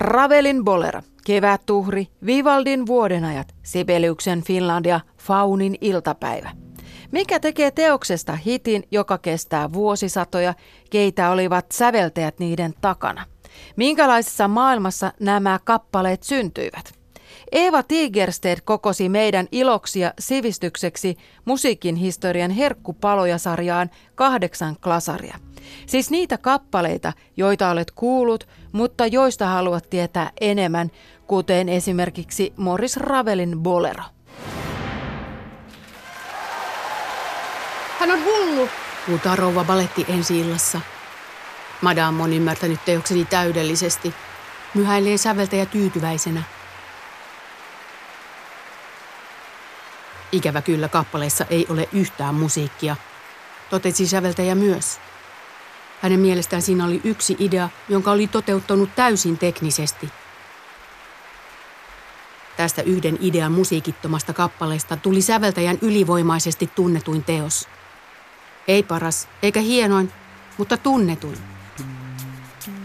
Ravelin Bolero, Kevättuhri, Vivaldin vuodenajat, Sibeliuksen Finlandia, Faunin iltapäivä. Mikä tekee teoksesta hitin, joka kestää vuosisatoja, keitä olivat säveltäjät niiden takana? Minkälaisessa maailmassa nämä kappaleet syntyivät? Eeva Tigersted kokosi meidän iloksi ja sivistykseksi musiikin historian herkkupaloja-sarjaan kahdeksan klasaria. Siis niitä kappaleita, joita olet kuullut, mutta joista haluat tietää enemmän, kuten esimerkiksi Morris Ravelin Bolero. Hän on hullu, huutaa rouva baletti ensi illassa. Madame on ymmärtänyt teokseni täydellisesti. Myhäilee säveltäjä tyytyväisenä. Ikävä kyllä kappaleessa ei ole yhtään musiikkia, totesi säveltäjä myös. Hänen mielestään siinä oli yksi idea, jonka oli toteuttanut täysin teknisesti. Tästä yhden idean musiikittomasta kappaleesta tuli säveltäjän ylivoimaisesti tunnetuin teos. Ei paras, eikä hienoin, mutta tunnetuin.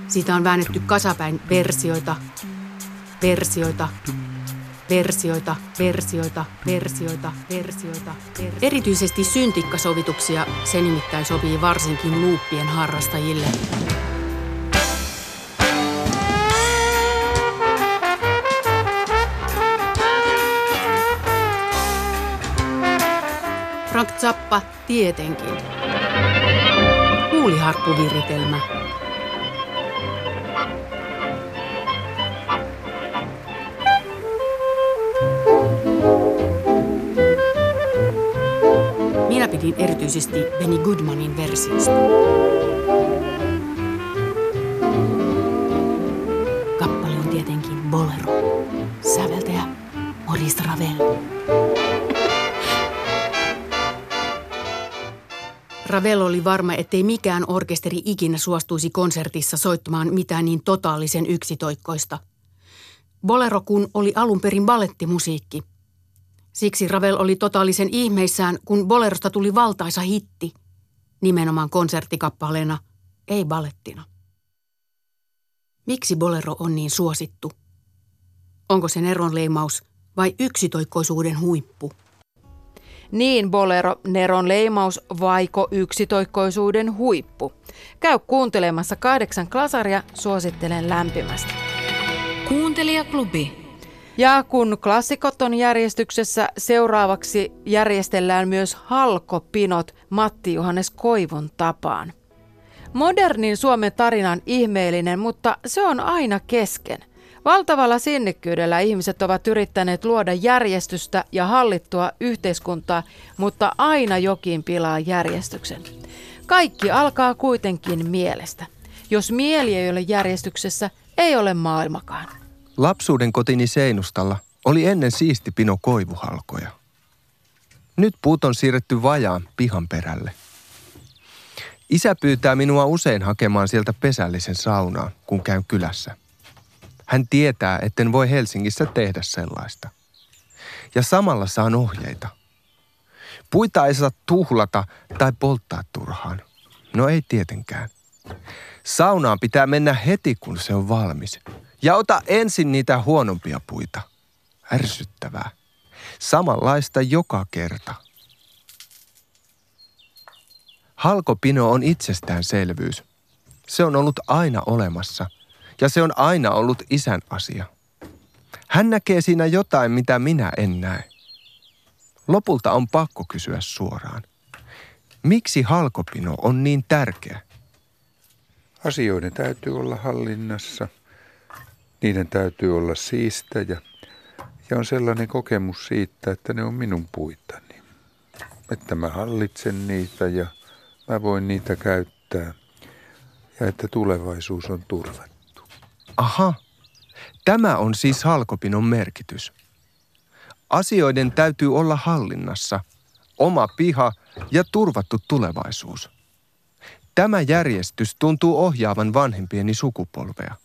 Siitä on väännetty kasapäin versioita, versioita, versioita, versioita, versioita, versioita, versioita. Erityisesti syntikkasovituksia se nimittäin sopii varsinkin luuppien harrastajille. Frank Zappa tietenkin. Huuliharppuviritelmä. Pidin erityisesti Benny Goodmanin versiosta. Kappale on tietenkin Bolero. Säveltäjä Maurice Ravel. Ravel oli varma, ettei mikään orkesteri ikinä suostuisi konsertissa soittamaan mitään niin totaalisen yksitoikkoista. Bolero kun oli alun perin ballettimusiikki. Siksi Ravel oli totaalisen ihmeissään, kun Bolerosta tuli valtaisa hitti. Nimenomaan konserttikappaleena, ei ballettina. Miksi Bolero on niin suosittu? Onko se Neron leimaus vai yksitoikkoisuuden huippu? Niin bolero, Neron leimaus vaiko yksitoikkoisuuden huippu. Käy kuuntelemassa kahdeksan klasaria, suosittelen lämpimästi. Kuuntelijaklubi. Ja kun klassikot on järjestyksessä, seuraavaksi järjestellään myös halkopinot Matti Johannes Koivun tapaan. Modernin Suomen tarina on ihmeellinen, mutta se on aina kesken – Valtavalla sinnikkyydellä ihmiset ovat yrittäneet luoda järjestystä ja hallittua yhteiskuntaa, mutta aina jokin pilaa järjestyksen. Kaikki alkaa kuitenkin mielestä. Jos mieli ei ole järjestyksessä, ei ole maailmakaan. Lapsuuden kotini Seinustalla oli ennen siisti pino koivuhalkoja. Nyt puut on siirretty vajaan pihan perälle. Isä pyytää minua usein hakemaan sieltä pesällisen saunaa, kun käyn kylässä – hän tietää, etten voi Helsingissä tehdä sellaista. Ja samalla saan ohjeita. Puita ei saa tuhlata tai polttaa turhaan. No ei tietenkään. Saunaan pitää mennä heti, kun se on valmis. Ja ota ensin niitä huonompia puita. Ärsyttävää. Samanlaista joka kerta. Halkopino on itsestäänselvyys. Se on ollut aina olemassa – ja se on aina ollut isän asia. Hän näkee siinä jotain, mitä minä en näe. Lopulta on pakko kysyä suoraan. Miksi halkopino on niin tärkeä? Asioiden täytyy olla hallinnassa. Niiden täytyy olla siistejä. Ja on sellainen kokemus siitä, että ne on minun puitani. Että mä hallitsen niitä ja mä voin niitä käyttää. Ja että tulevaisuus on turvattu. Aha, tämä on siis halkopinon merkitys. Asioiden täytyy olla hallinnassa, oma piha ja turvattu tulevaisuus. Tämä järjestys tuntuu ohjaavan vanhempieni sukupolvea.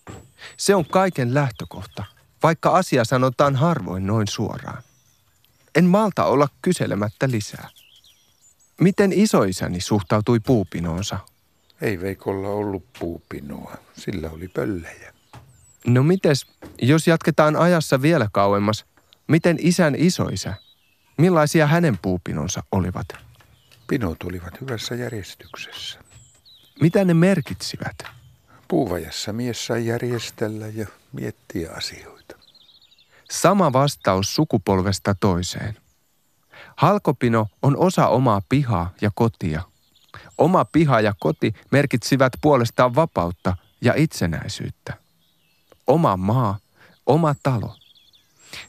Se on kaiken lähtökohta, vaikka asia sanotaan harvoin noin suoraan. En malta olla kyselemättä lisää. Miten isoisäni suhtautui puupinoonsa? Ei Veikolla ollut puupinoa, sillä oli pöllejä. No mites, jos jatketaan ajassa vielä kauemmas, miten isän isoisä? Millaisia hänen puupinonsa olivat? Pinot olivat hyvässä järjestyksessä. Mitä ne merkitsivät? Puuvajassa mies sai järjestellä ja miettiä asioita. Sama vastaus sukupolvesta toiseen. Halkopino on osa omaa pihaa ja kotia. Oma piha ja koti merkitsivät puolestaan vapautta ja itsenäisyyttä. Oma maa, oma talo.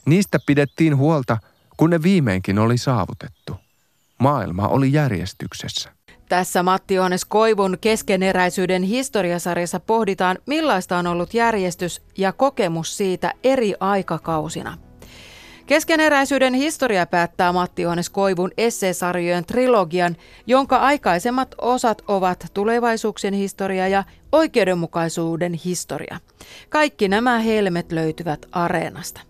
Niistä pidettiin huolta, kun ne viimeinkin oli saavutettu. Maailma oli järjestyksessä. Tässä Matti Johannes Koivun keskeneräisyyden historiasarjassa pohditaan, millaista on ollut järjestys ja kokemus siitä eri aikakausina. Keskeneräisyyden historia päättää Matti Johannes Koivun esseesarjojen trilogian, jonka aikaisemmat osat ovat tulevaisuuksien historia ja oikeudenmukaisuuden historia. Kaikki nämä helmet löytyvät areenasta.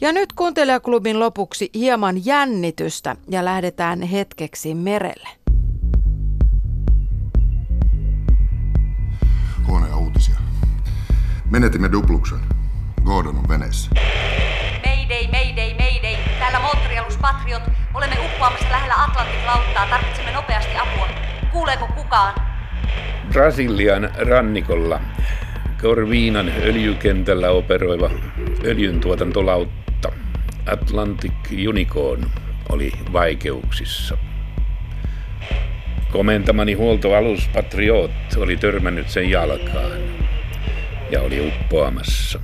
Ja nyt kuuntelijaklubin lopuksi hieman jännitystä ja lähdetään hetkeksi merelle. Huonoja uutisia. Menetimme dupluksen. Gordon on veneessä. Mayday, mayday, mayday. Täällä Montrealus Patriot. Olemme uppoamassa lähellä Atlantin lauttaa. Tarvitsemme nopeasti apua. Kuuleeko kukaan? Brasilian rannikolla Corvinan öljykentällä operoiva öljyntuotantolautta Atlantic Unicorn oli vaikeuksissa. Komentamani huoltoalus Patriot oli törmännyt sen jalkaan ja oli uppoamassa.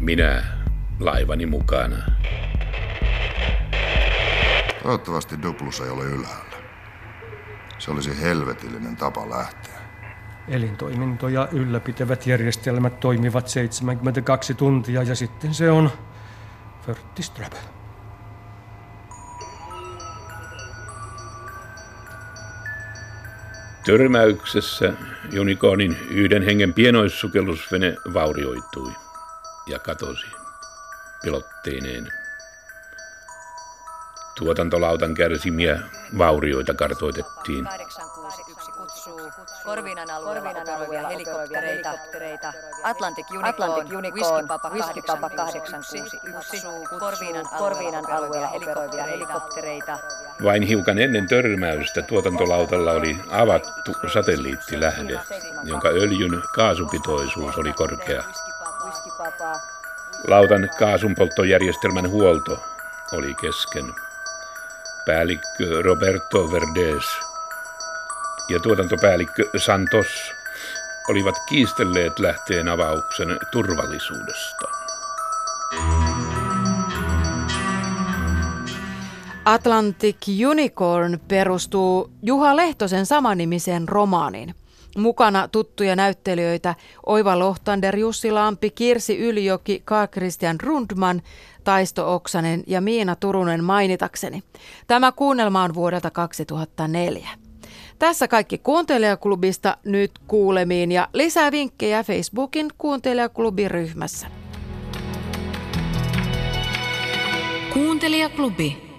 Minä laivani mukana. Toivottavasti Duplus ei ole ylhäällä. Se olisi helvetillinen tapa lähteä. Elintoimintoja ylläpitävät järjestelmät toimivat 72 tuntia ja sitten se on Förtiström. Törmäyksessä Unicornin yhden hengen pienoissukellusvene vaurioitui ja katosi pilotteineen. Tuotantolautan kärsimiä vaurioita kartoitettiin. Korvinan alueella operoivia helikoptereita. Atlantic Unicorn, Whiskey Papa 861, Korvinan, Korvinan alueella operoivia helikoptereita. Vain hiukan ennen törmäystä tuotantolautalla oli avattu satelliittilähde, jonka öljyn kaasupitoisuus oli korkea. Lautan kaasunpolttojärjestelmän huolto oli kesken. Päällikkö Roberto Verdes ja tuotantopäällikkö Santos olivat kiistelleet lähteen avauksen turvallisuudesta. Atlantic Unicorn perustuu Juha Lehtosen samanimiseen romaaniin. Mukana tuttuja näyttelijöitä Oiva Lohtander, Jussi Lampi, Kirsi Ylijoki, Karl Christian Rundman, Taisto Oksanen ja Miina Turunen mainitakseni. Tämä kuunnelma on vuodelta 2004. Tässä kaikki kuuntelijaklubista nyt kuulemiin ja lisää vinkkejä Facebookin kuuntelijaklubin ryhmässä. Kuuntelijaklubi.